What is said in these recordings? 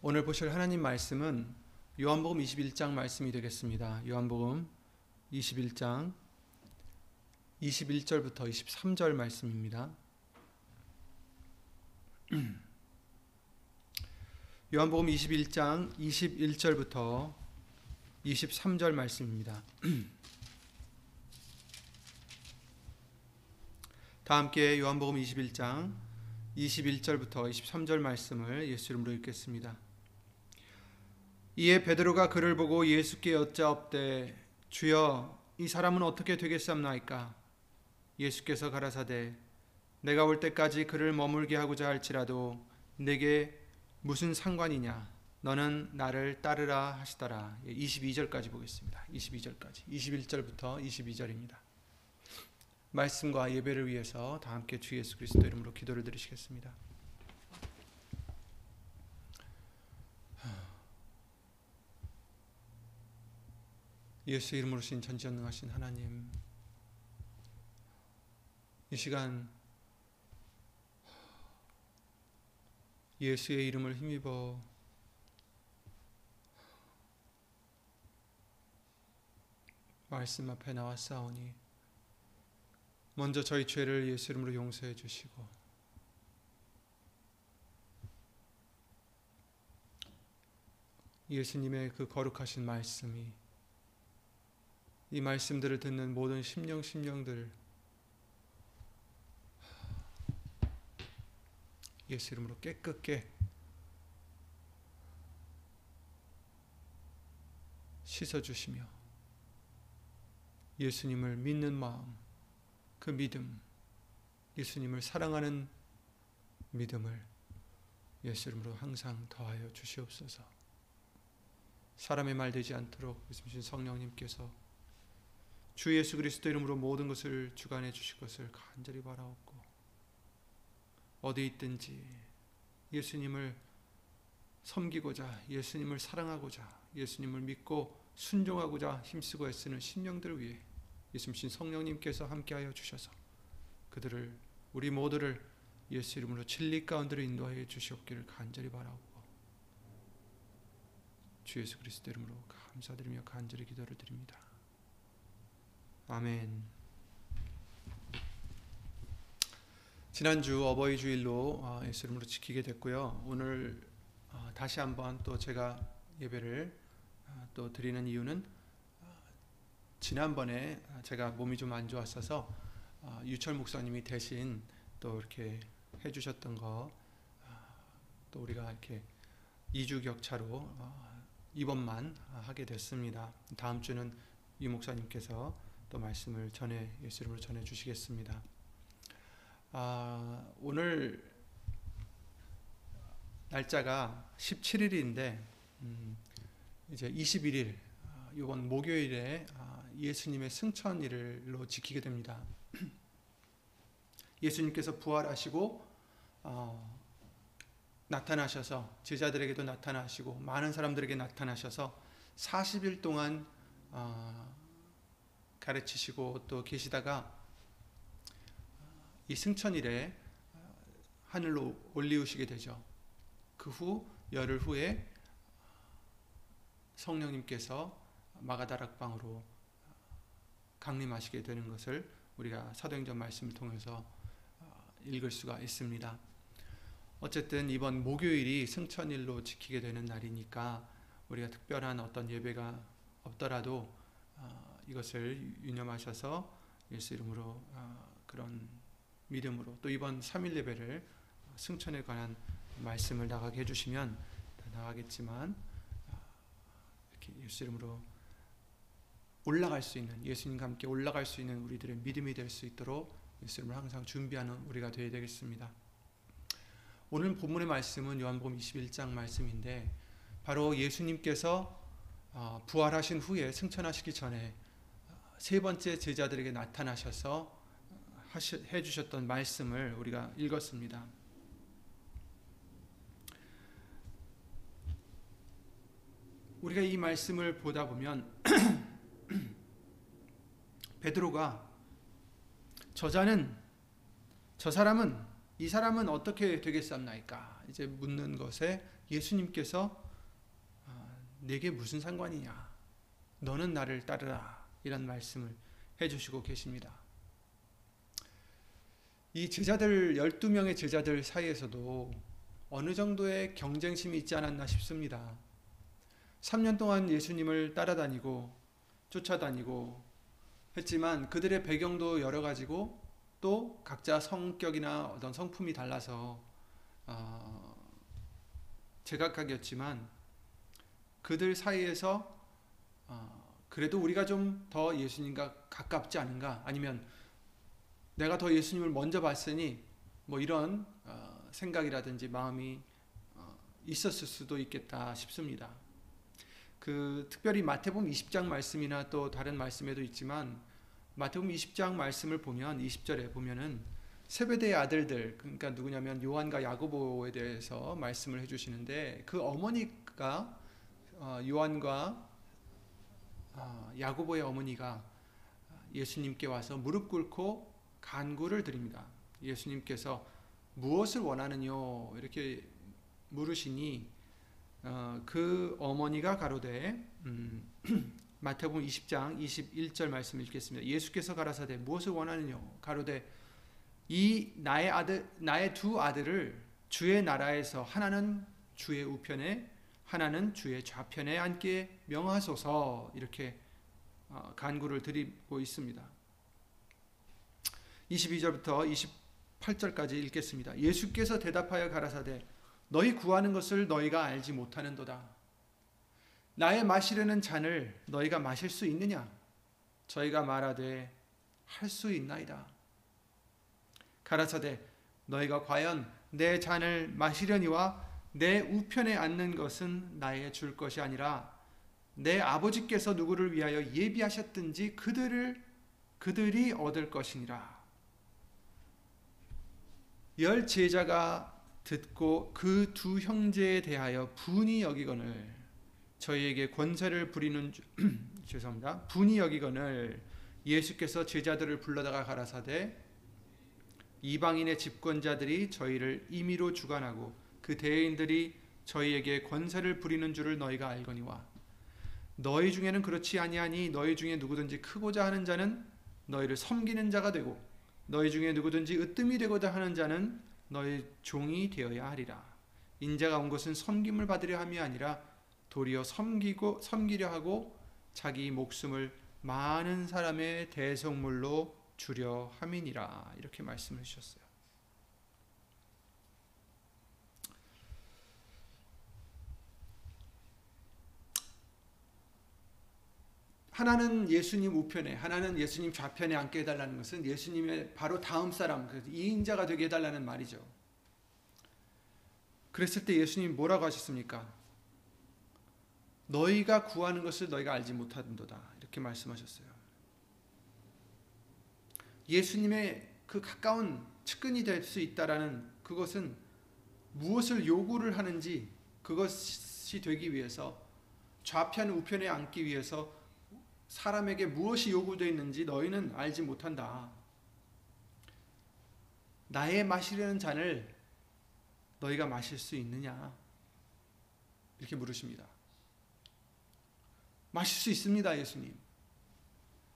오늘 보실 하나님 말씀은 요한복음 21장 말씀이 되겠습니다. 요한복음 21장 21절부터 23절 말씀입니다. 요한복음 21장 21절부터 23절 말씀입니다. 다 함께 요한복음 21장 21절부터 23절 말씀을 예수 이름으로 읽겠습니다. 이에 베드로가 그를 보고 예수께 여짜옵되 주여 이 사람은 어떻게 되겠사옵나이까? 예수께서 가라사대 내가 올 때까지 그를 머물게 하고자 할지라도 내게 무슨 상관이냐? 너는 나를 따르라 하시더라. 22절까지 보겠습니다. 22절까지. 21절부터 22절입니다. 말씀과 예배를 위해서 다 함께 주 예수 그리스도 이름으로 기도를 드리시겠습니다 예수 이름으로 신 전지전능하신 하나님 이 시간 예수의 이름을 힘입어 말씀 앞에 나왔사오니 먼저 저희 죄를 예수 이름으로 용서해 주시고 예수님의 그 거룩하신 말씀이 이 말씀들을 듣는 모든 심령 심령들 예수 이름으로 깨끗게 씻어 주시며 예수님을 믿는 마음 그 믿음 예수님을 사랑하는 믿음을 예수 이름으로 항상 더하여 주시옵소서. 사람의 말 되지 않도록 예수님 성령님께서 주 예수 그리스도 이름으로 모든 것을 주관해 주실 것을 간절히 바라옵고 어디 있든지 예수님을 섬기고자 예수님을 사랑하고자 예수님을 믿고 순종하고자 힘쓰고 애쓰는 심령들을 위해 예수님 성령님께서 함께하여 주셔서 그들을 우리 모두를 예수 이름으로 진리 가운데로 인도하여 주시옵기를 간절히 바라옵고 주 예수 그리스도 이름으로 감사드리며 간절히 기도를 드립니다. 아멘. 지난주 어버이 주일로 어, 예수 이름으로 지키게 됐고요. 오늘 어, 다시 한번 또 제가 예배를 어, 또 드리는 이유는 지난번에 제가 몸이 좀 안 좋았어서 유철 목사님이 대신 또 이렇게 해주셨던 거 또 우리가 이렇게 2주 격차로 입원만 하게 됐습니다. 다음 주는 유 목사님께서 또 말씀을 전해 예수 이름으로 전해 주시겠습니다. 아, 오늘 날짜가 17일인데 음, 이제 21일 이번 목요일에 아, 예수님의 승천일로 지키게 됩니다. 예수님께서 부활하시고 어, 나타나셔서 제자들에게도 나타나시고 많은 사람들에게 나타나셔서 40일 동안 어, 가르치시고 또 계시다가 이 승천일에 하늘로 올리우시게 되죠. 그 후 열흘 후에 성령님께서 마가다락방으로 강림하시게 되는 것을 우리가 사도행전 말씀을 통해서 읽을 수가 있습니다. 어쨌든 이번 목요일이 승천일로 지키게 되는 날이니까 우리가 특별한 어떤 예배가 없더라도 어, 이것을 유념하셔서 예수 이름으로 어, 그런 믿음으로 또 이번 3일 예배를 승천에 관한 말씀을 나가게 해주시면 나가겠지만 어, 이렇게 예수 이름으로 올라갈 수 있는 예수님과 함께 올라갈 수 있는 우리들의 믿음이 될 수 있도록 예수 이름으로 항상 준비하는 우리가 되어야 되겠습니다. 오늘 본문의 말씀은 요한복음 21장 말씀인데 바로 예수님께서 어, 부활하신 후에 승천하시기 전에 세 번째 제자들에게 나타나셔서 해 주셨던 말씀을 우리가 읽었습니다. 우리가 이 말씀을 보다 보면 베드로가 저자는 저 사람은 이 사람은 어떻게 되겠습니까? 이제 묻는 것에 예수님께서 아, 내게 무슨 상관이냐? 너는 나를 따르라. 이런 말씀을 해주시고 계십니다. 이 제자들 12명의 제자들 사이에서도 어느 정도의 경쟁심이 있지 않았나 싶습니다. 3년 동안 예수님을 따라다니고 쫓아다니고 했지만 그들의 배경도 여러 가지고 또 각자 성격이나 어떤 성품이 달라서 어, 제각각이었지만 그들 사이에서 어, 그래도 우리가 좀 더 예수님과 가깝지 않은가 아니면 내가 더 예수님을 먼저 봤으니 뭐 이런 어, 생각이라든지 마음이 어, 있었을 수도 있겠다 싶습니다. 그 특별히 마태복음 20장 말씀이나 또 다른 말씀에도 있지만 마태복음 20장 말씀을 보면 20절에 보면은 세베대의 아들들 그러니까 누구냐면 요한과 야고보에 대해서 말씀을 해주시는데 그 어머니가 어, 요한과 어, 야고보의 어머니가 예수님께 와서 무릎 꿇고 간구를 드립니다. 예수님께서 무엇을 원하느뇨 이렇게 물으시니 어, 그 어머니가 가로되 음, 마태복음 20장 21절 말씀 읽겠습니다. 예수께서 가라사대 무엇을 원하느냐 가로되 이 나의 아들 나의 두 아들을 주의 나라에서 하나는 주의 우편에 하나는 주의 좌편에 앉게 명하소서 이렇게 어, 간구를 드리고 있습니다. 22절부터 28절까지 읽겠습니다. 예수께서 대답하여 가라사대 너희 구하는 것을 너희가 알지 못하는도다. 나의 마시려는 잔을 너희가 마실 수 있느냐? 저희가 말하되 할 수 있나이다. 가라사대 너희가 과연 내 잔을 마시려니와 내 우편에 앉는 것은 나의 줄 것이 아니라 내 아버지께서 누구를 위하여 예비하셨든지 그들을 그들이 얻을 것이니라. 열 제자가 듣고 그 두 형제에 대하여 분이 여기거늘 저희에게 권세를 부리는 주, 죄송합니다. 분이 여기거늘 예수께서 제자들을 불러다가 가라사대 이방인의 집권자들이 저희를 임의로 주관하고 그 대인들이 저희에게 권세를 부리는 줄을 너희가 알거니와 너희 중에는 그렇지 아니하니 너희 중에 누구든지 크고자 하는 자는 너희를 섬기는 자가 되고 너희 중에 누구든지 으뜸이 되고자 하는 자는 너희 종이 되어야 하리라 인자가 온 것은 섬김을 받으려 함이 아니라 도리어 섬기고 섬기려 하고 자기 목숨을 많은 사람의 대성물로 주려 함이니라 이렇게 말씀을 주셨어요. 하나는 예수님 우편에, 하나는 예수님 좌편에 앉게 해달라는 것은 예수님의 바로 다음 사람, 그 이인자가 되게 해달라는 말이죠. 그랬을 때 예수님 뭐라고 하셨습니까? 너희가 구하는 것을 너희가 알지 못하는도다. 이렇게 말씀하셨어요. 예수님의 그 가까운 측근이 될 수 있다라는 그것은 무엇을 요구를 하는지 그것이 되기 위해서 좌편 우편에 앉기 위해서 사람에게 무엇이 요구되어 있는지 너희는 알지 못한다. 나의 마시려는 잔을 너희가 마실 수 있느냐? 이렇게 물으십니다. 마실 수 있습니다, 예수님.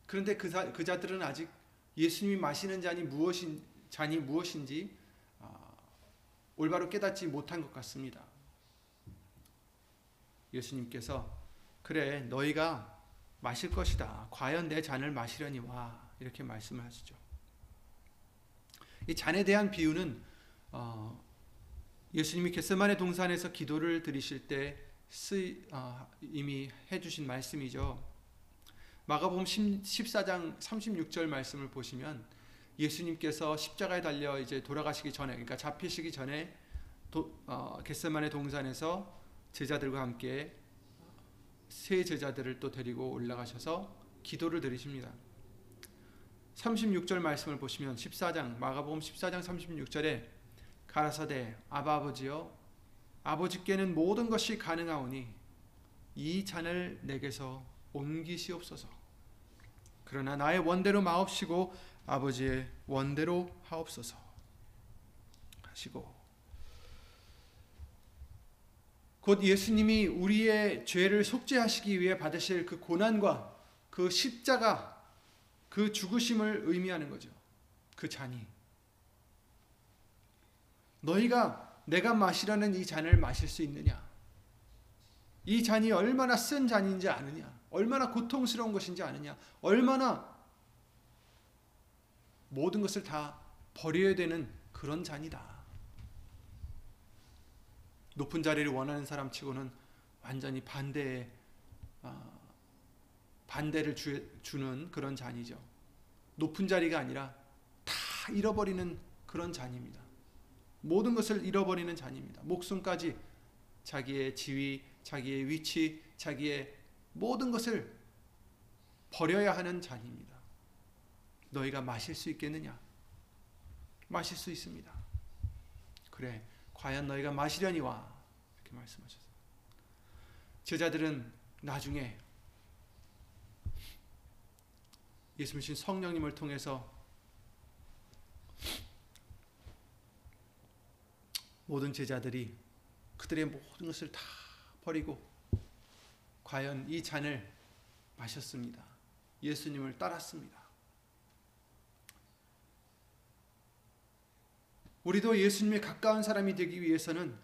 그런데 그, 자, 그 자들은 아직 예수님이 마시는 잔이 무엇인 잔이 무엇인지 어, 올바로 깨닫지 못한 것 같습니다. 예수님께서 그래 너희가 마실 것이다. 과연 내 잔을 마시려니 와 이렇게 말씀을 하시죠. 이 잔에 대한 비유는 어, 예수님이 겟세마네 동산에서 기도를 드리실 때 쓰, 어, 이미 해주신 말씀이죠. 마가복음 14장 36절 말씀을 보시면 예수님께서 십자가에 달려 이제 돌아가시기 전에 그러니까 잡히시기 전에 도, 어, 겟세마네 동산에서 제자들과 함께 세 제자들을 또 데리고 올라가셔서 기도를 드리십니다. 36절 말씀을 보시면 14장 마가복음 14장 36절에 가라사대 아바 아버지여 아버지께는 모든 것이 가능하오니 이 잔을 내게서 옮기시옵소서. 그러나 나의 원대로 마옵시고 아버지의 원대로 하옵소서 하시고 곧 예수님이 우리의 죄를 속죄하시기 위해 받으실 그 고난과 그 십자가 그 죽으심을 의미하는 거죠. 그 잔이 너희가 내가 마시라는 이 잔을 마실 수 있느냐? 이 잔이 얼마나 쓴 잔인지 아느냐? 얼마나 고통스러운 것인지 아느냐? 얼마나 모든 것을 다 버려야 되는 그런 잔이다. 높은 자리를 원하는 사람 치고는 완전히 반대의 어, 반대를 주, 주는 그런 잔이죠. 높은 자리가 아니라 다 잃어버리는 그런 잔입니다. 모든 것을 잃어버리는 잔입니다. 목숨까지 자기의 지위, 자기의 위치, 자기의 모든 것을 버려야 하는 잔입니다. 너희가 마실 수 있겠느냐? 마실 수 있습니다. 그래, 과연 너희가 마시려니 와. 이렇게 말씀하셨어요. 제자들은 나중에 예수님 성령님을 통해서 모든 제자들이 그들의 모든 것을 다 버리고 과연 이 잔을 마셨습니다. 예수님을 따랐습니다. 우리도 예수님에 가까운 사람이 되기 위해서는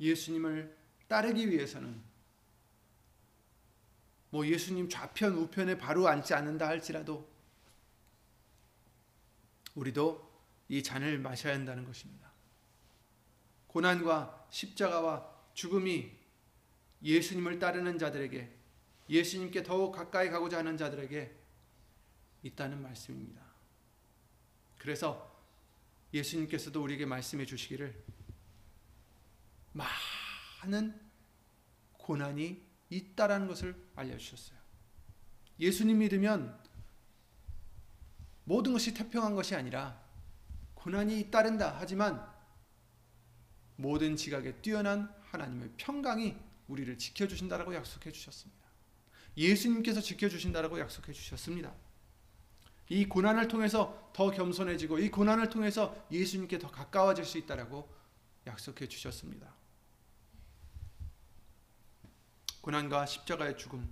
예수님을 따르기 위해서는 뭐 예수님 좌편 우편에 바로 앉지 않는다 할지라도 우리도 이 잔을 마셔야 한다는 것입니다. 고난과 십자가와 죽음이 예수님을 따르는 자들에게 예수님께 더욱 가까이 가고자 하는 자들에게 있다는 말씀입니다. 그래서 예수님께서도 우리에게 말씀해 주시기를 많은 고난이 있다라는 것을 알려주셨어요. 예수님 믿으면 모든 것이 태평한 것이 아니라 고난이 따른다 하지만 모든 지각에 뛰어난 하나님의 평강이 우리를 지켜주신다라고 약속해 주셨습니다. 예수님께서 지켜주신다라고 약속해 주셨습니다. 이 고난을 통해서 더 겸손해지고 이 고난을 통해서 예수님께 더 가까워질 수 있다라고 약속해 주셨습니다. 고난과 십자가의 죽음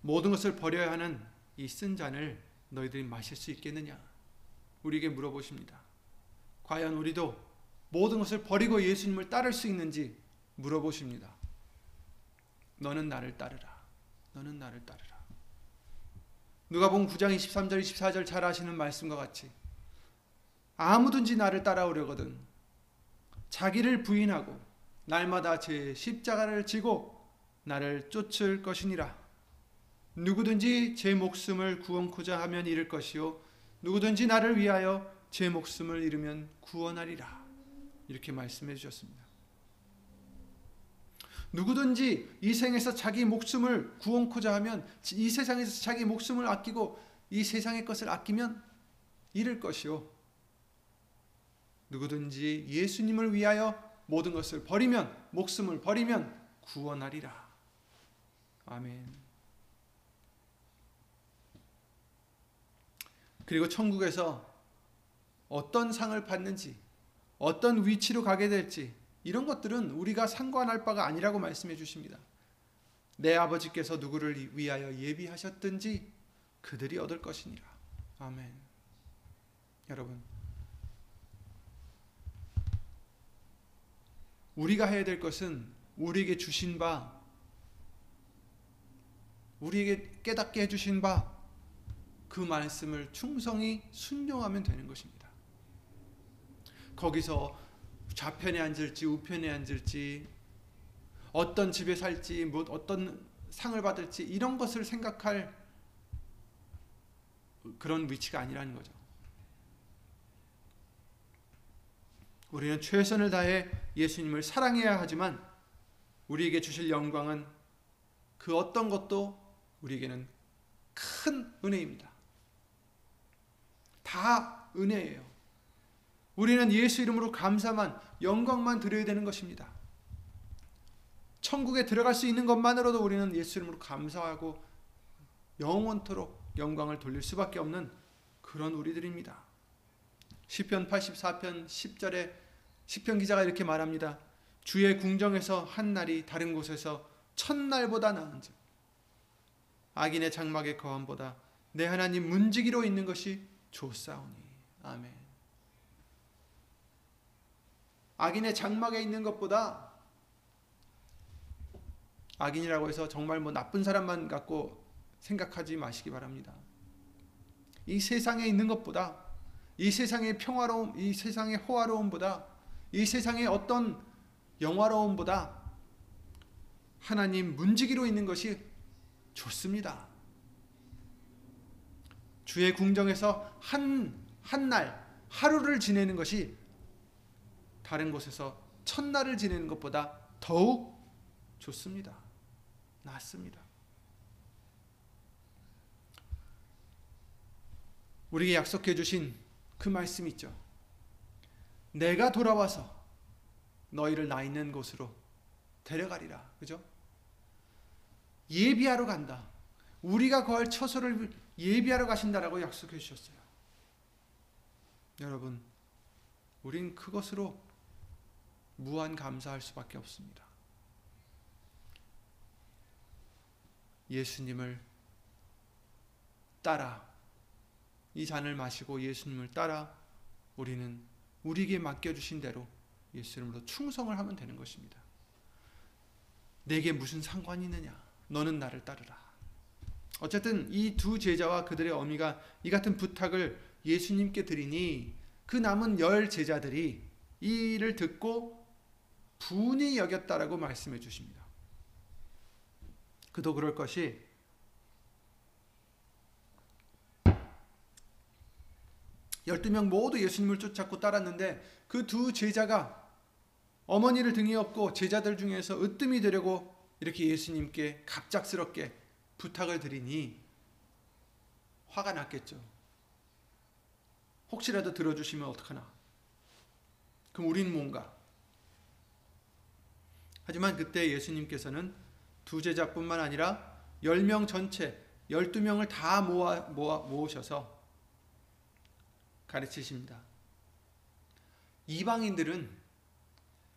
모든 것을 버려야 하는 이 쓴 잔을 너희들이 마실 수 있겠느냐? 우리에게 물어보십니다. 과연 우리도 모든 것을 버리고 예수님을 따를 수 있는지 물어보십니다. 너는 나를 따르라. 너는 나를 따르라. 누가복음 9장 23절 24절 잘 아시는 말씀과 같이 아무든지 나를 따라오려거든 자기를 부인하고 날마다 제 십자가를 지고 나를 쫓을 것이니라. 누구든지 제 목숨을 구원코자 하면 잃을 것이요. 누구든지 나를 위하여 제 목숨을 잃으면 구원하리라. 이렇게 말씀해 주셨습니다. 누구든지 이 생에서 자기 목숨을 구원코자 하면 이 세상에서 자기 목숨을 아끼고 이 세상의 것을 아끼면 잃을 것이요. 누구든지 예수님을 위하여 모든 것을 버리면 목숨을 버리면 구원하리라. 아멘. 그리고 천국에서 어떤 상을 받는지 어떤 위치로 가게 될지 이런 것들은 우리가 상관할 바가 아니라고 말씀해 주십니다. 내 아버지께서 누구를 위하여 예비하셨든지 그들이 얻을 것이니라. 아멘. 여러분 우리가 해야 될 것은 우리에게 주신 바 우리에게 깨닫게 해 주신 바 그 말씀을 충성히 순종하면 되는 것입니다. 거기서 좌편에 앉을지 우편에 앉을지 어떤 집에 살지 뭐 어떤 상을 받을지 이런 것을 생각할 그런 위치가 아니라는 거죠. 우리는 최선을 다해 예수님을 사랑해야 하지만 우리에게 주실 영광은 그 어떤 것도 우리에게는 큰 은혜입니다. 다 은혜예요. 우리는 예수 이름으로 감사만 영광만 드려야 되는 것입니다. 천국에 들어갈 수 있는 것만으로도 우리는 예수 이름으로 감사하고 영원토록 영광을 돌릴 수밖에 없는 그런 우리들입니다. 시편 84편 10절에 시편 기자가 이렇게 말합니다. 주의 궁정에서 한 날이 다른 곳에서 첫날보다 나은즉 악인의 장막의 거함보다 내 하나님 문지기로 있는 것이 좋사오니 아멘. 악인의 장막에 있는 것보다 악인이라고 해서 정말 뭐 나쁜 사람만 갖고 생각하지 마시기 바랍니다. 이 세상에 있는 것보다 이 세상의 평화로움, 이 세상의 호화로움보다 이 세상의 어떤 영화로움보다 하나님 문지기로 있는 것이 좋습니다. 주의 궁정에서 한, 한 날, 하루를 지내는 것이 다른 곳에서 첫날을 지내는 것보다 더욱 좋습니다. 낫습니다. 우리에게 약속해 주신 그 말씀 있죠. 내가 돌아와서 너희를 나 있는 곳으로 데려가리라. 그죠? 예비하러 간다. 우리가 거할 처소를 예비하러 가신다라고 약속해 주셨어요. 여러분, 우린 그것으로 무한 감사할 수밖에 없습니다. 예수님을 따라 이 잔을 마시고 예수님을 따라 우리는 우리에게 맡겨주신 대로 예수님으로 충성을 하면 되는 것입니다. 내게 무슨 상관이 있느냐? 너는 나를 따르라. 어쨌든 이 두 제자와 그들의 어미가 이 같은 부탁을 예수님께 드리니 그 남은 열 제자들이 이 일을 듣고 분이 여겼다라고 말씀해 주십니다. 그도 그럴 것이 열두 명 모두 예수님을 쫓았고 따랐는데 그 두 제자가 어머니를 등에 업고 제자들 중에서 으뜸이 되려고 이렇게 예수님께 갑작스럽게 부탁을 드리니 화가 났겠죠. 혹시라도 들어주시면 어떡하나. 그럼 우리는 뭔가? 하지만 그때 예수님께서는 두 제자뿐만 아니라 열명 전체, 열두 명을 다 모아, 모아, 모으셔서 가르치십니다. 이방인들은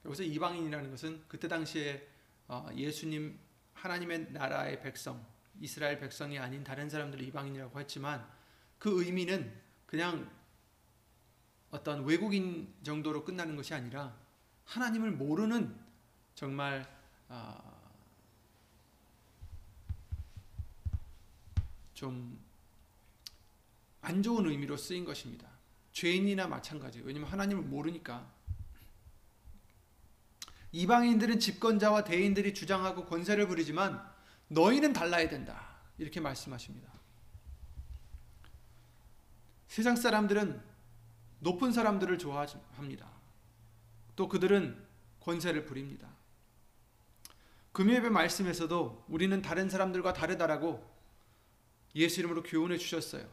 여기서 이방인이라는 것은 그때 당시에 어, 예수님 하나님의 나라의 백성, 이스라엘 백성이 아닌 다른 사람들을 이방인이라고 했지만 그 의미는 그냥 어떤 외국인 정도로 끝나는 것이 아니라 하나님을 모르는 정말 어, 좀안 좋은 의미로 쓰인 것입니다. 죄인이나 마찬가지예요. 왜냐하면 하나님을 모르니까. 이방인들은 집권자와 대인들이 주장하고 권세를 부리지만 너희는 달라야 된다. 이렇게 말씀하십니다. 세상 사람들은 높은 사람들을 좋아합니다. 또 그들은 권세를 부립니다. 금요일의 말씀에서도 우리는 다른 사람들과 다르다라고 예수 이름으로 교훈해 주셨어요.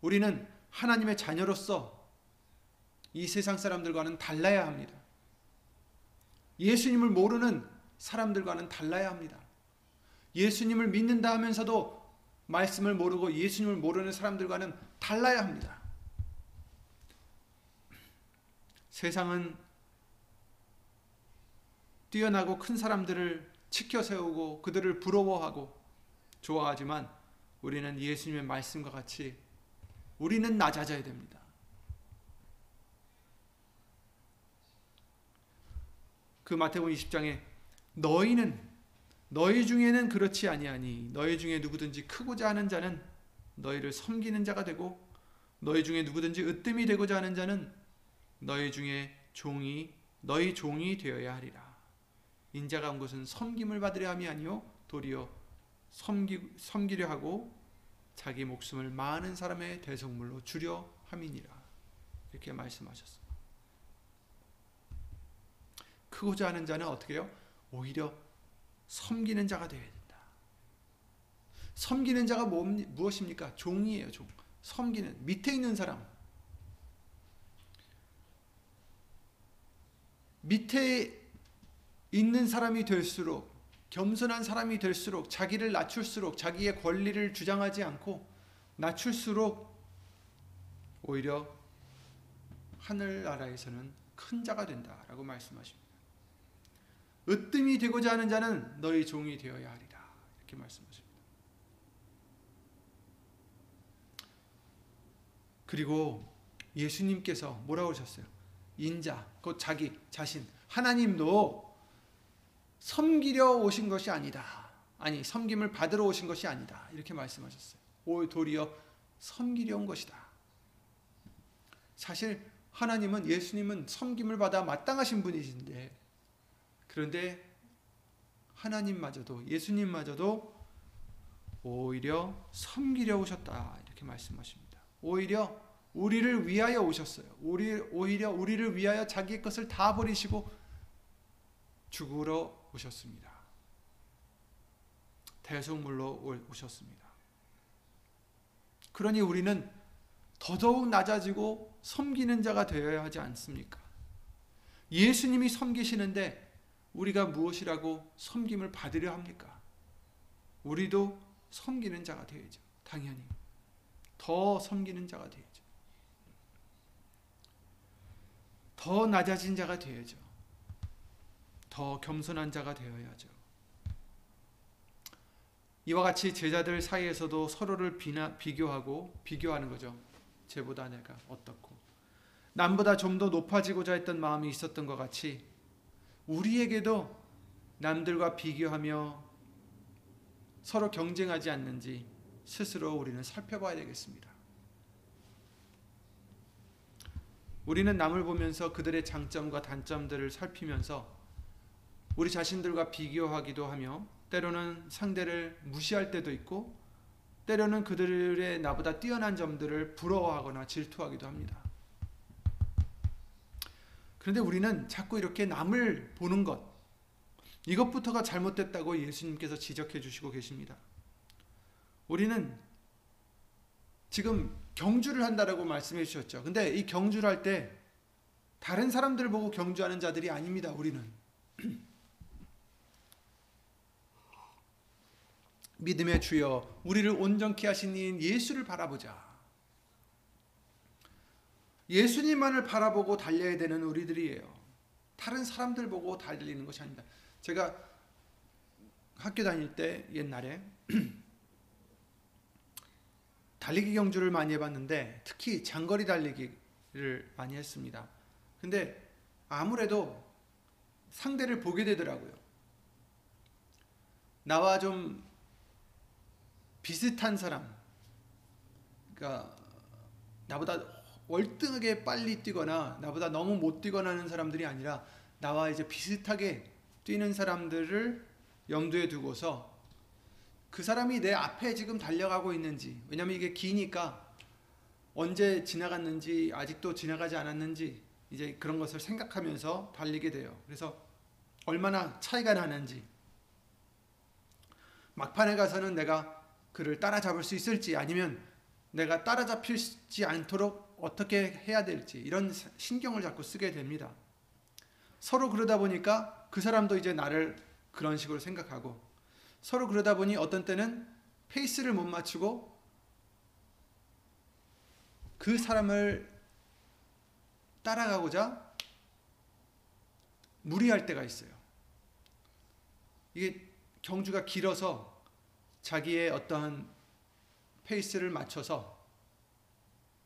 우리는 하나님의 자녀로서 이 세상 사람들과는 달라야 합니다. 예수님을 모르는 사람들과는 달라야 합니다. 예수님을 믿는다 하면서도 말씀을 모르고 예수님을 모르는 사람들과는 달라야 합니다. 세상은 뛰어나고 큰 사람들을 치켜 세우고 그들을 부러워하고 좋아하지만 우리는 예수님의 말씀과 같이 우리는 낮아져야 됩니다. 그 마태복음 20장에 너희는 너희 중에는 그렇지 아니하니 너희 중에 누구든지 크고자 하는 자는 너희를 섬기는 자가 되고 너희 중에 누구든지 으뜸이 되고자 하는 자는 너희 중에 종이 너희 종이 되어야 하리라. 인자가 온 것은 섬김을 받으려 함이 아니요 도리어 섬기, 섬기려 하고 자기 목숨을 많은 사람의 대속물로 주려 함이니라. 이렇게 말씀하셨습니다. 크고자 하는 자는 어떻게 해요? 오히려 섬기는 자가 되어야 된다. 섬기는 자가 무엇입니까? 종이에요, 종. 섬기는 밑에 있는 사람. 밑에 있는 사람이 될수록 겸손한 사람이 될수록 자기를 낮출수록 자기의 권리를 주장하지 않고 낮출수록 오히려 하늘나라에서는 큰 자가 된다라고 말씀하십니다. 으뜸이 되고자 하는 자는 너희 종이 되어야 하리라 이렇게 말씀하십니다. 그리고 예수님께서 뭐라고 하셨어요? 인자, 곧 자기 자신 하나님도 섬기려 오신 것이 아니다. 아니 섬김을 받으러 오신 것이 아니다. 이렇게 말씀하셨어요. 오 도리어 섬기려 온 것이다. 사실 하나님은 예수님은 섬김을 받아 마땅하신 분이신데 그런데 하나님마저도 예수님마저도 오히려 섬기려 오셨다 이렇게 말씀하십니다. 오히려 우리를 위하여 오셨어요. 우리 오히려 우리를 위하여 자기 것을 다 버리시고 죽으러 오셨습니다. 대속물로 오셨습니다. 그러니 우리는 더더욱 낮아지고 섬기는 자가 되어야 하지 않습니까? 예수님이 섬기시는데 우리가 무엇이라고 섬김을 받으려 합니까? 우리도 섬기는 자가 되야죠. 당연히. 더 섬기는 자가 되야죠. 더 낮아진 자가 되야죠. 더 겸손한 자가 되어야죠. 이와 같이 제자들 사이에서도 서로를 비나, 비교하고 비교하는 거죠. 쟤보다 내가 어떻고 남보다 좀 더 높아지고자 했던 마음이 있었던 것 같이 우리에게도 남들과 비교하며 서로 경쟁하지 않는지 스스로 우리는 살펴봐야 되겠습니다. 우리는 남을 보면서 그들의 장점과 단점들을 살피면서 우리 자신들과 비교하기도 하며 때로는 상대를 무시할 때도 있고 때로는 그들의 나보다 뛰어난 점들을 부러워하거나 질투하기도 합니다. 그런데 우리는 자꾸 이렇게 남을 보는 것 이것부터가 잘못됐다고 예수님께서 지적해 주시고 계십니다. 우리는 지금 경주를 한다라고 말씀해 주셨죠. 근데 이 경주를 할 때 다른 사람들 보고 경주하는 자들이 아닙니다. 우리는 믿음의 주여 우리를 온전케 하신 이인 예수를 바라보자. 예수님만을 바라보고 달려야 되는 우리들이에요. 다른 사람들 보고 달리는 것이 아니다. 제가 학교 다닐 때 옛날에 달리기 경주를 많이 해봤는데 특히 장거리 달리기를 많이 했습니다. 근데 아무래도 상대를 보게 되더라고요. 나와 좀 비슷한 사람, 그러니까 나보다 월등하게 빨리 뛰거나 나보다 너무 못 뛰거나 하는 사람들이 아니라 나와 이제 비슷하게 뛰는 사람들을 염두에 두고서 그 사람이 내 앞에 지금 달려가고 있는지 왜냐면 이게 기니까 언제 지나갔는지 아직도 지나가지 않았는지 이제 그런 것을 생각하면서 달리게 돼요. 그래서 얼마나 차이가 나는지 막판에 가서는 내가 그를 따라잡을 수 있을지 아니면 내가 따라잡히지 않도록 어떻게 해야 될지 이런 신경을 자꾸 쓰게 됩니다. 서로 그러다 보니까 그 사람도 이제 나를 그런 식으로 생각하고 서로 그러다 보니 어떤 때는 페이스를 못 맞추고 그 사람을 따라가고자 무리할 때가 있어요. 이게 경주가 길어서 자기의 어떠한 페이스를 맞춰서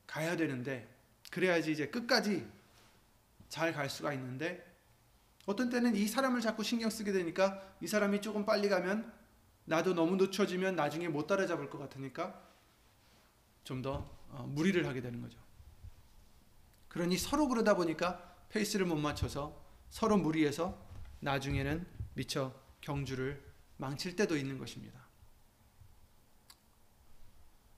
가야 되는데 그래야지 이제 끝까지 잘 갈 수가 있는데 어떤 때는 이 사람을 자꾸 신경 쓰게 되니까 이 사람이 조금 빨리 가면 나도 너무 늦춰지면 나중에 못 따라잡을 것 같으니까 좀더 어, 무리를 하게 되는 거죠. 그러니 서로 그러다 보니까 페이스를 못 맞춰서 서로 무리해서 나중에는 미처 경주를 망칠 때도 있는 것입니다.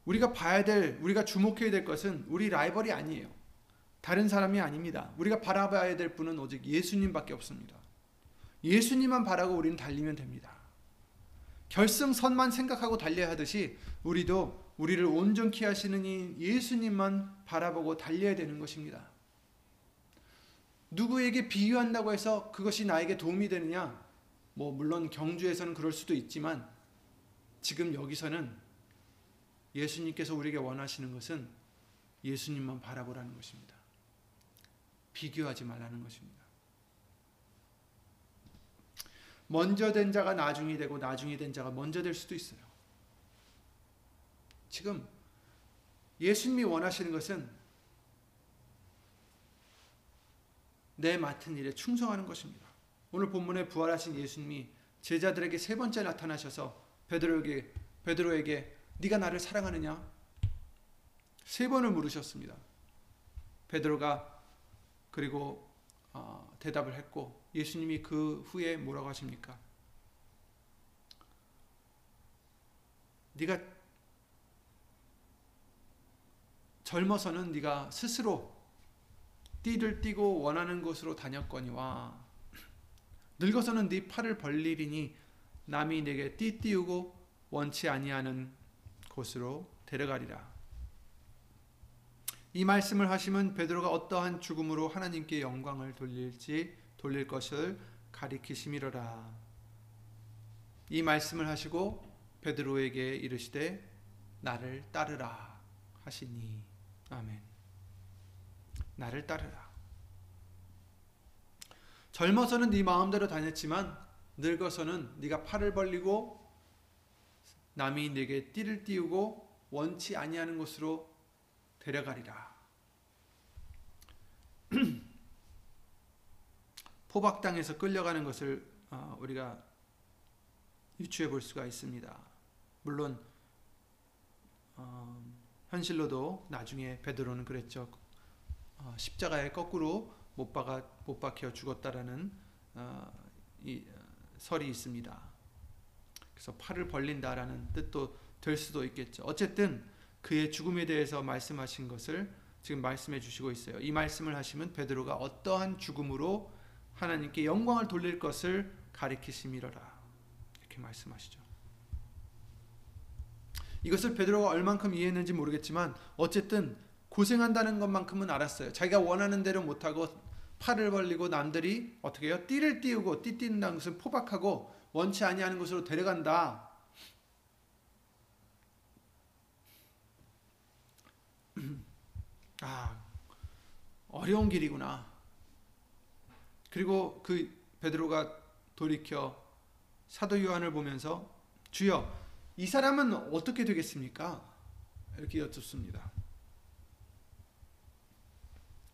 우리가 봐야 될, 우리가 주목해야 될 것은 우리 라이벌이 아니에요. 다른 사람이 아닙니다. 우리가 바라봐야 될 분은 오직 예수님밖에 없습니다. 예수님만 바라고 우리는 달리면 됩니다. 결승선만 생각하고 달려야 하듯이 우리도 우리를 온전케 하시는 이 예수님만 바라보고 달려야 되는 것입니다. 누구에게 비유한다고 해서 그것이 나에게 도움이 되느냐? 뭐 물론 경주에서는 그럴 수도 있지만 지금 여기서는 예수님께서 우리에게 원하시는 것은 예수님만 바라보라는 것입니다. 비교하지 말라는 것입니다. 먼저 된 자가 나중이 되고 나중이 된 자가 먼저 될 수도 있어요. 지금 예수님이 원하시는 것은 내 맡은 일에 충성하는 것입니다. 오늘 본문에 부활하신 예수님이 제자들에게 세 번째 나타나셔서 베드로에게 베드로에게 네가 나를 사랑하느냐? 세 번을 물으셨습니다. 베드로가 그리고 어, 대답을 했고 예수님이 그 후에 뭐라고 하십니까? 네가 젊어서는 네가 스스로 띠를 띠고 원하는 곳으로 다녔거니와 늙어서는 네 팔을 벌리리니 남이 내게 띠 띠우고 원치 아니하는 곳으로 데려가리라. 이 말씀을 하시면 베드로가 어떠한 죽음으로 하나님께 영광을 돌릴지 돌릴 것을 가리키심이로라. 이 말씀을 하시고 베드로에게 이르시되 나를 따르라 하시니 아멘. 나를 따르라. 젊어서는 네 마음대로 다녔지만 늙어서는 네가 팔을 벌리고 남이 네게 띠를 띠우고 원치 아니하는 곳으로 데려가리라. 포박당에서 끌려가는 것을 어, 우리가 유추해 볼 수가 있습니다. 물론 어, 현실로도 나중에 베드로는 그랬죠. 어, 십자가에 거꾸로 못 박아 못 박혀 죽었다라는 이 설이 있습니다. 그래서 팔을 벌린다라는 뜻도 될 수도 있겠죠. 어쨌든 그의 죽음에 대해서 말씀하신 것을 지금 말씀해 주시고 있어요. 이 말씀을 하시면 베드로가 어떠한 죽음으로 하나님께 영광을 돌릴 것을 가리키심이로라. 이렇게 말씀하시죠. 이것을 베드로가 얼만큼 이해했는지 모르겠지만 어쨌든 고생한다는 것만큼은 알았어요. 자기가 원하는 대로 못하고 팔을 벌리고 남들이 어떻게 해요? 띠를 띄우고 띠 띠는다는 것은 포박하고 원치 아니하는 곳으로 데려간다. 아, 어려운 길이구나. 그리고 그 베드로가 돌이켜 사도 요한을 보면서 주여 이 사람은 어떻게 되겠습니까? 이렇게 여쭙습니다.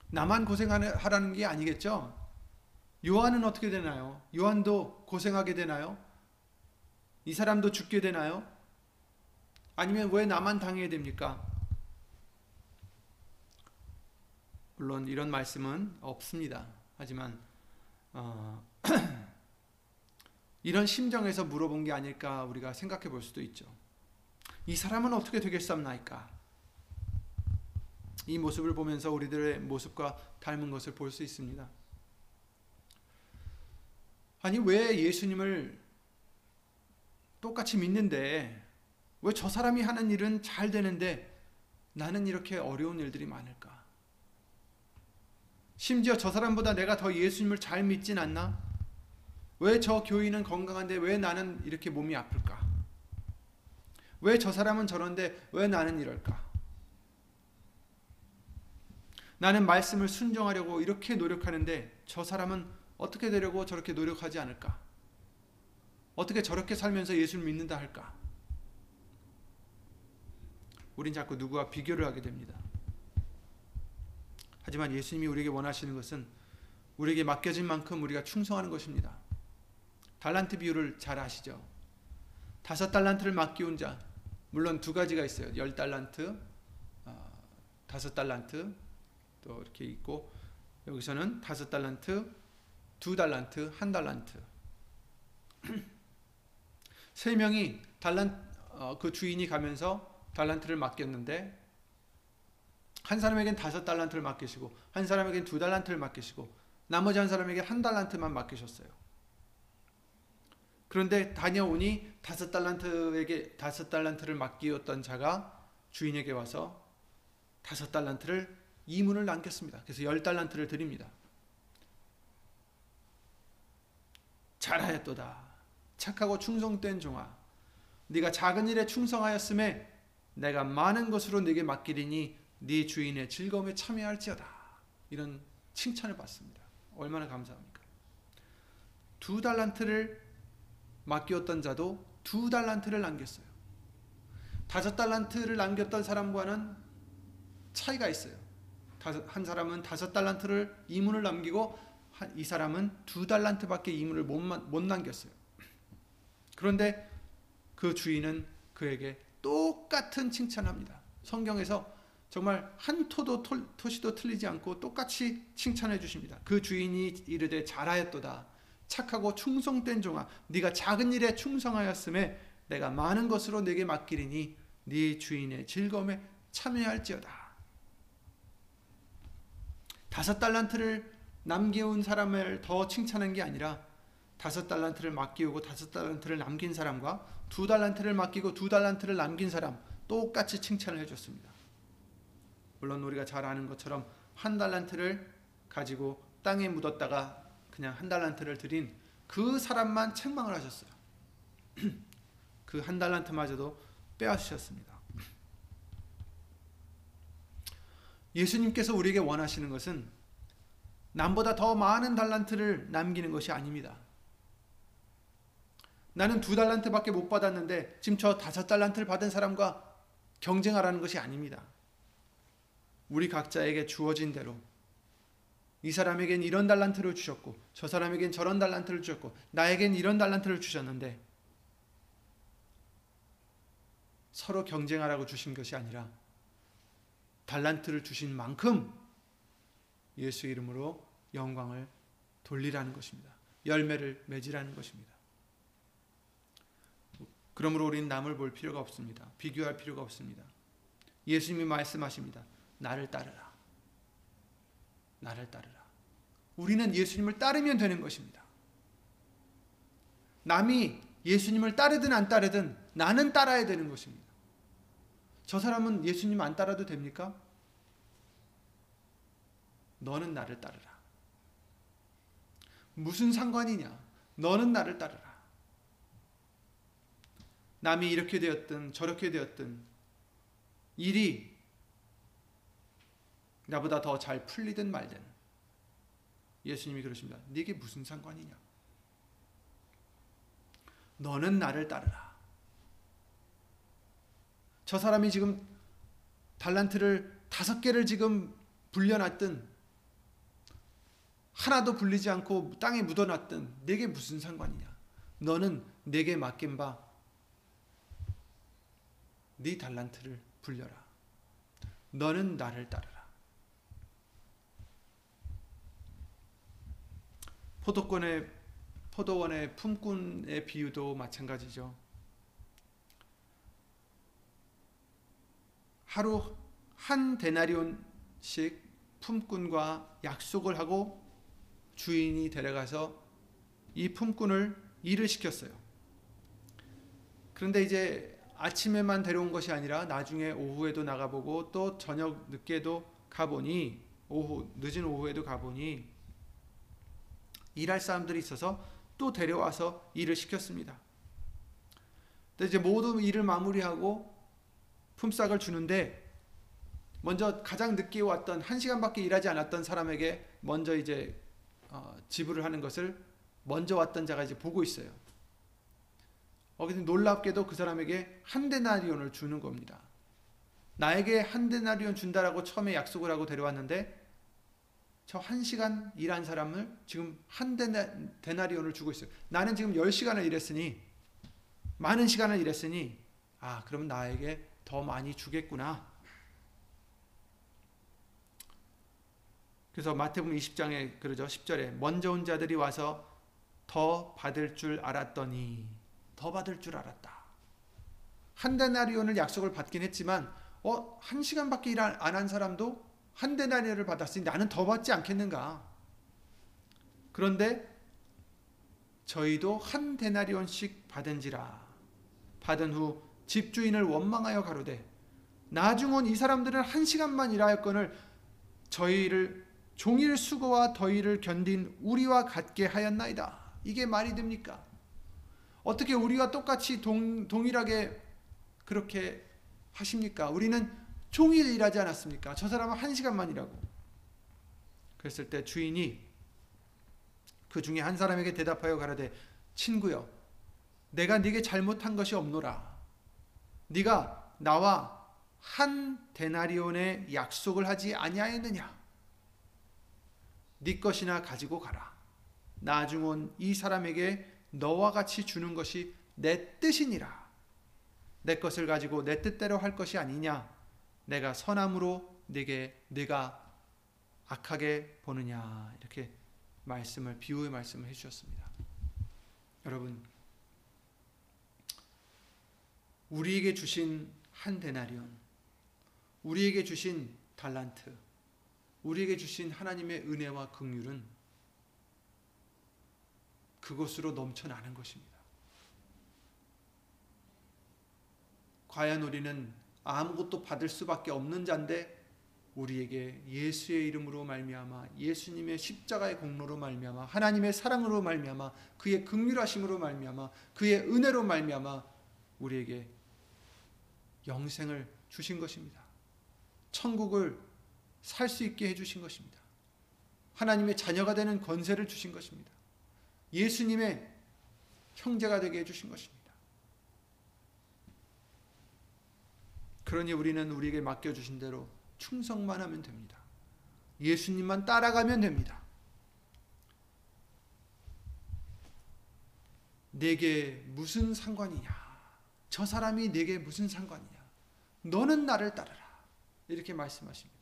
나만 고생하라는 게 아니겠죠? 요한은 어떻게 되나요? 요한도 고생하게 되나요? 이 사람도 죽게 되나요? 아니면 왜 나만 당해야 됩니까? 물론 이런 말씀은 없습니다. 하지만 어, 이런 심정에서 물어본 게 아닐까 우리가 생각해 볼 수도 있죠. 이 사람은 어떻게 되겠습니까? 이 모습을 보면서 우리들의 모습과 닮은 것을 볼 수 있습니다. 아니 왜 예수님을 똑같이 믿는데 왜 저 사람이 하는 일은 잘 되는데 나는 이렇게 어려운 일들이 많을까? 심지어 저 사람보다 내가 더 예수님을 잘 믿진 않나? 왜 저 교인은 건강한데 왜 나는 이렇게 몸이 아플까? 왜 저 사람은 저런데 왜 나는 이럴까? 나는 말씀을 순종하려고 이렇게 노력하는데 저 사람은 어떻게 되려고 저렇게 노력하지 않을까? 어떻게 저렇게 살면서 예수를 믿는다 할까? 우린 자꾸 누구와 비교를 하게 됩니다. 하지만 예수님이 우리에게 원하시는 것은 우리에게 맡겨진 만큼 우리가 충성하는 것입니다. 달란트 비율을 잘 아시죠? 다섯 달란트를 맡겨온 자, 물론 두 가지가 있어요. 열 달란트, 어, 다섯 달란트, 또 이렇게 있고 여기서는 다섯 달란트, 두 달란트, 한 달란트. 세 명이 달란 어, 그 주인이 가면서 달란트를 맡겼는데 한 사람에겐 다섯 달란트를 맡기시고 한 사람에겐 두 달란트를 맡기시고 나머지 한 사람에게 한 달란트만 맡기셨어요. 그런데 다녀오니 다섯 달란트에게 다섯 달란트를 맡기었던 자가 주인에게 와서 다섯 달란트를 이문을 남겼습니다. 그래서 열 달란트를 드립니다. 잘하였도다. 착하고 충성된 종아. 네가 작은 일에 충성하였음에 내가 많은 것으로 네게 맡기리니 네 주인의 즐거움에 참여할지어다. 이런 칭찬을 받습니다. 얼마나 감사합니까? 두 달란트를 맡겼던 자도 두 달란트를 남겼어요. 다섯 달란트를 남겼던 사람과는 차이가 있어요. 한 사람은 다섯 달란트를 이문을 남기고 이 사람은 두 달란트밖에 이문을 못, 못 남겼어요. 그런데 그 주인은 그에게 똑같은 칭찬합니다. 성경에서 정말 한 토도 토시도 틀리지 않고 똑같이 칭찬해 주십니다. 그 주인이 이르되 잘하였도다. 착하고 충성된 종아 네가 작은 일에 충성하였음에 내가 많은 것으로 네게 맡기리니 네 주인의 즐거움에 참여할지어다. 다섯 달란트를 남겨온 사람을 더 칭찬한 게 아니라 다섯 달란트를 맡기고 다섯 달란트를 남긴 사람과 두 달란트를 맡기고 두 달란트를 남긴 사람 똑같이 칭찬을 해줬습니다. 물론 우리가 잘 아는 것처럼 한 달란트를 가지고 땅에 묻었다가 그냥 한 달란트를 드린 그 사람만 책망을 하셨어요. 그 한 달란트마저도 빼앗으셨습니다. 예수님께서 우리에게 원하시는 것은 남보다 더 많은 달란트를 남기는 것이 아닙니다. 나는 두 달란트밖에 못 받았는데 지금 저 다섯 달란트를 받은 사람과 경쟁하라는 것이 아닙니다. 우리 각자에게 주어진 대로 이 사람에겐 이런 달란트를 주셨고 저 사람에겐 저런 달란트를 주셨고 나에겐 이런 달란트를 주셨는데 서로 경쟁하라고 주신 것이 아니라 달란트를 주신 만큼 예수 이름으로 영광을 돌리라는 것입니다. 열매를 맺으라는 것입니다. 그러므로 우리는 남을 볼 필요가 없습니다. 비교할 필요가 없습니다. 예수님이 말씀하십니다. 나를 따르라. 나를 따르라. 우리는 예수님을 따르면 되는 것입니다. 남이 예수님을 따르든 안 따르든 나는 따라야 되는 것입니다. 저 사람은 예수님 안 따라도 됩니까? 너는 나를 따르라. 무슨 상관이냐? 너는 나를 따르라. 남이 이렇게 되었든 저렇게 되었든 일이 나보다 더 잘 풀리든 말든 예수님이 그러십니다. 네게 무슨 상관이냐? 너는 나를 따르라. 저 사람이 지금 달란트를 다섯 개를 지금 불려놨든 하나도 불리지 않고 땅에 묻어놨든 내게 무슨 상관이냐? 너는 내게 맡긴 바 네 달란트를 불려라. 너는 나를 따르라. 포도권의 포도원의 품꾼의 비유도 마찬가지죠. 하루 한 데나리온씩 품꾼과 약속을 하고 주인이 데려가서 이 품꾼을 일을 시켰어요. 그런데 이제 아침에만 데려온 것이 아니라 나중에 오후에도 나가보고 또 저녁 늦게도 가보니 오후 늦은 오후에도 가보니 일할 사람들이 있어서 또 데려와서 일을 시켰습니다. 근데 이제 모두 일을 마무리하고 품삯을 주는데 먼저 가장 늦게 왔던 한 시간밖에 일하지 않았던 사람에게 먼저 이제 어, 지불을 하는 것을 먼저 왔던 자가 이제 보고 있어요. 어, 근데 놀랍게도 그 사람에게 한 데나리온을 주는 겁니다. 나에게 한 데나리온 준다라고 처음에 약속을 하고 데려왔는데 저 한 시간 일한 사람을 지금 한 데나, 데나리온을 주고 있어요. 나는 지금 10시간을 일했으니 많은 시간을 일했으니 아, 그러면 나에게 더 많이 주겠구나. 그래서 마태복음 20장에 그러죠. 10절에 먼저 온 자들이 와서 더 받을 줄 알았더니 더 받을 줄 알았다. 한 데나리온을 약속을 받긴 했지만 어, 한 시간밖에 일 안 한 사람도 한 데나리온을 받았으니 나는 더 받지 않겠는가? 그런데 저희도 한 데나리온씩 받은지라 받은 후 집주인을 원망하여 가로되 나중 온 이 사람들은 한 시간만 일하였거늘 저희를 종일 수고와 더위를 견딘 우리와 같게 하였나이다. 이게 말이 됩니까? 어떻게 우리와 똑같이 동, 동일하게 그렇게 하십니까? 우리는 종일 일하지 않았습니까? 저 사람은 한 시간만 일하고. 그랬을 때 주인이 그 중에 한 사람에게 대답하여 가라되 친구여 내가 네게 잘못한 것이 없노라 네가 나와 한 데나리온의 약속을 하지 아니하였느냐 네 것이나 가지고 가라. 나중 온 이 사람에게 너와 같이 주는 것이 내 뜻이니라. 내 것을 가지고 내 뜻대로 할 것이 아니냐? 내가 선함으로 네게 네가 악하게 보느냐? 이렇게 말씀을 비유의 말씀을 해 주셨습니다. 여러분 우리에게 주신 한 데나리온, 우리에게 주신 달란트, 우리에게 주신 하나님의 은혜와 긍휼은 그것으로 넘쳐나는 것입니다. 과연 우리는 아무것도 받을 수밖에 없는 자인데 우리에게 예수의 이름으로 말미암아 예수님의 십자가의 공로로 말미암아 하나님의 사랑으로 말미암아 그의 극률하심으로 말미암아 그의 은혜로 말미암아 우리에게 영생을 주신 것입니다. 천국을 살 수 있게 해 주신 것입니다. 하나님의 자녀가 되는 권세를 주신 것입니다. 예수님의 형제가 되게 해 주신 것입니다. 그러니 우리는 우리에게 맡겨주신 대로 충성만 하면 됩니다. 예수님만 따라가면 됩니다. 내게 무슨 상관이냐? 저 사람이 내게 무슨 상관이냐? 너는 나를 따르라. 이렇게 말씀하십니다.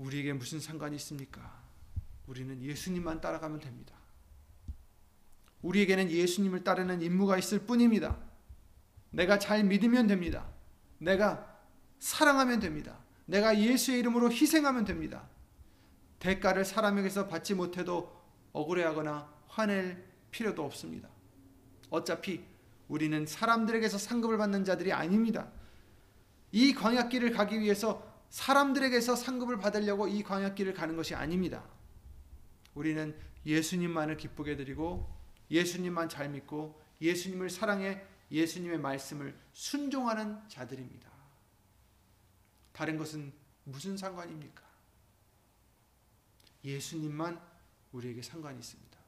우리에게 무슨 상관이 있습니까? 우리는 예수님만 따라가면 됩니다. 우리에게는 예수님을 따르는 임무가 있을 뿐입니다. 내가 잘 믿으면 됩니다. 내가 사랑하면 됩니다. 내가 예수의 이름으로 희생하면 됩니다. 대가를 사람에게서 받지 못해도 억울해하거나 화낼 필요도 없습니다. 어차피 우리는 사람들에게서 상급을 받는 자들이 아닙니다. 이 광약길을 가기 위해서 사람들에게서 상급을 받으려고 이 광약길을 가는 것이 아닙니다. 우리는 예수님만을 기쁘게 드리고 예수님만 잘 믿고 예수님을 사랑해 예수님의 말씀을 순종하는 자들입니다. 다른 것은 무슨 상관입니까? 예수님만 우리에게 상관이 있습니다.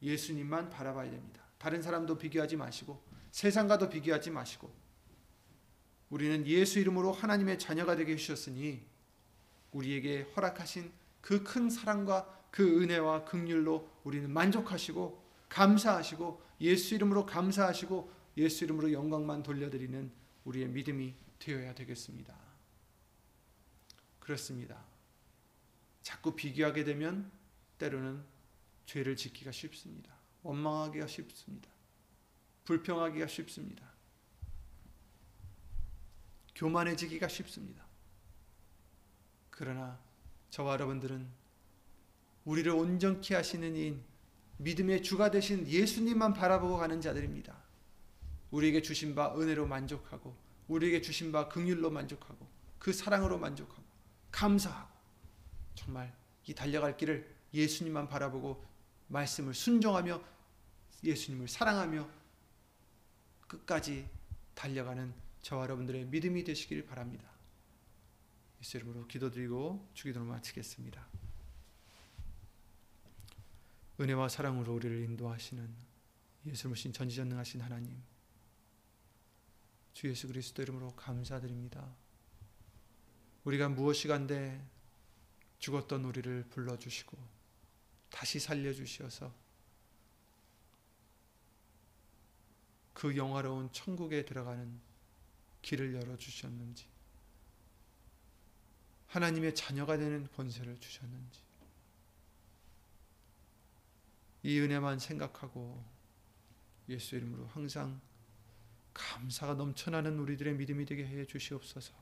예수님만 바라봐야 됩니다. 다른 사람도 비교하지 마시고 세상과도 비교하지 마시고 우리는 예수 이름으로 하나님의 자녀가 되게 해주셨으니 우리에게 허락하신 그 큰 사랑과 그 은혜와 긍휼로 우리는 만족하시고 감사하시고 예수 이름으로 감사하시고 예수 이름으로 영광만 돌려드리는 우리의 믿음이 되어야 되겠습니다. 그렇습니다. 자꾸 비교하게 되면 때로는 죄를 짓기가 쉽습니다. 원망하기가 쉽습니다. 불평하기가 쉽습니다. 교만해지기가 쉽습니다. 그러나 저와 여러분들은 우리를 온전케 하시는 인 믿음의 주가 되신 예수님만 바라보고 가는 자들입니다. 우리에게 주신 바 은혜로 만족하고 우리에게 주신 바 긍휼로 만족하고 그 사랑으로 만족하고 감사하고 정말 이 달려갈 길을 예수님만 바라보고 말씀을 순종하며 예수님을 사랑하며 끝까지 달려가는 저와 여러분들의 믿음이 되시길 바랍니다. 예수 이름으로 기도드리고 주기도를 마치겠습니다. 은혜와 사랑으로 우리를 인도하시는 예수를 신 전지전능하신 하나님 주 예수 그리스도 이름으로 감사드립니다. 우리가 무엇이 간데 죽었던 우리를 불러주시고 다시 살려주셔서 그 영화로운 천국에 들어가는 길을 열어주셨는지 하나님의 자녀가 되는 권세를 주셨는지 이 은혜만 생각하고 예수 이름으로 항상 감사가 넘쳐나는 우리들의 믿음이 되게 해 주시옵소서.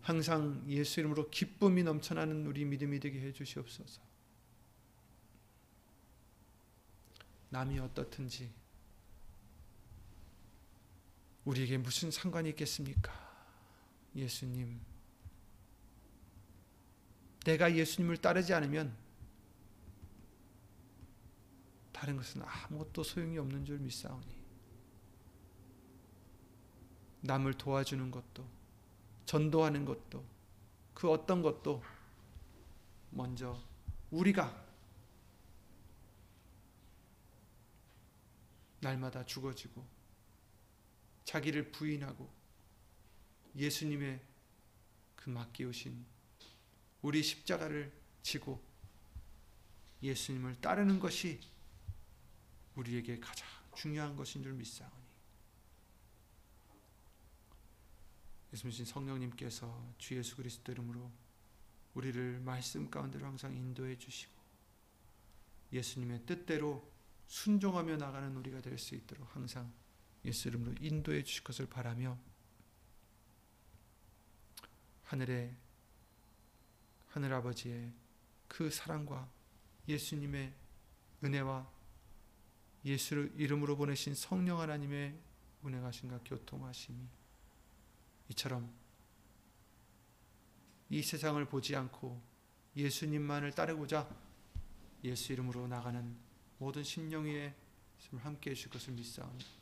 항상 예수 이름으로 기쁨이 넘쳐나는 우리 믿음이 되게 해 주시옵소서. 남이 어떻든지 우리에게 무슨 상관이 있겠습니까? 예수님. 내가 예수님을 따르지 않으면 다른 것은 아무것도 소용이 없는 줄 믿사오니 남을 도와주는 것도 전도하는 것도 그 어떤 것도 먼저 우리가 날마다 죽어지고 자기를 부인하고 예수님의 그 맡기우신 우리 십자가를 지고 예수님을 따르는 것이 우리에게 가장 중요한 것인 줄 믿사오니. 예수님 성령님께서 주 예수 그리스도 이름으로 우리를 말씀 가운데로 항상 인도해 주시고 예수님의 뜻대로 순종하며 나가는 우리가 될 수 있도록 항상 예수 이름으로 인도해 주실 것을 바라며 하늘의 하늘 아버지의 그 사랑과 예수님의 은혜와 예수를 이름으로 보내신 성령 하나님의 운행하심과 교통하심이 이처럼 이 세상을 보지 않고 예수님만을 따르고자 예수 이름으로 나가는 모든 심령 위에 함께 해주실 것을 믿사오니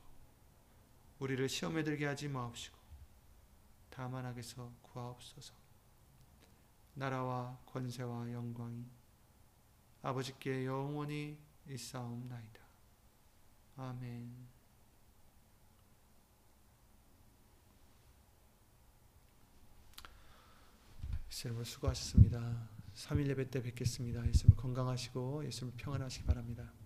우리를 시험에 들게 하지 마옵시고 다만 악에서 구하옵소서. 나라와 권세와 영광이 아버지께 영원히 있사옵나이다. 아멘. 예수님 수고하셨습니다. 3일 예배 때 뵙겠습니다. 예수님 건강하시고 예수님 평안하시기 바랍니다.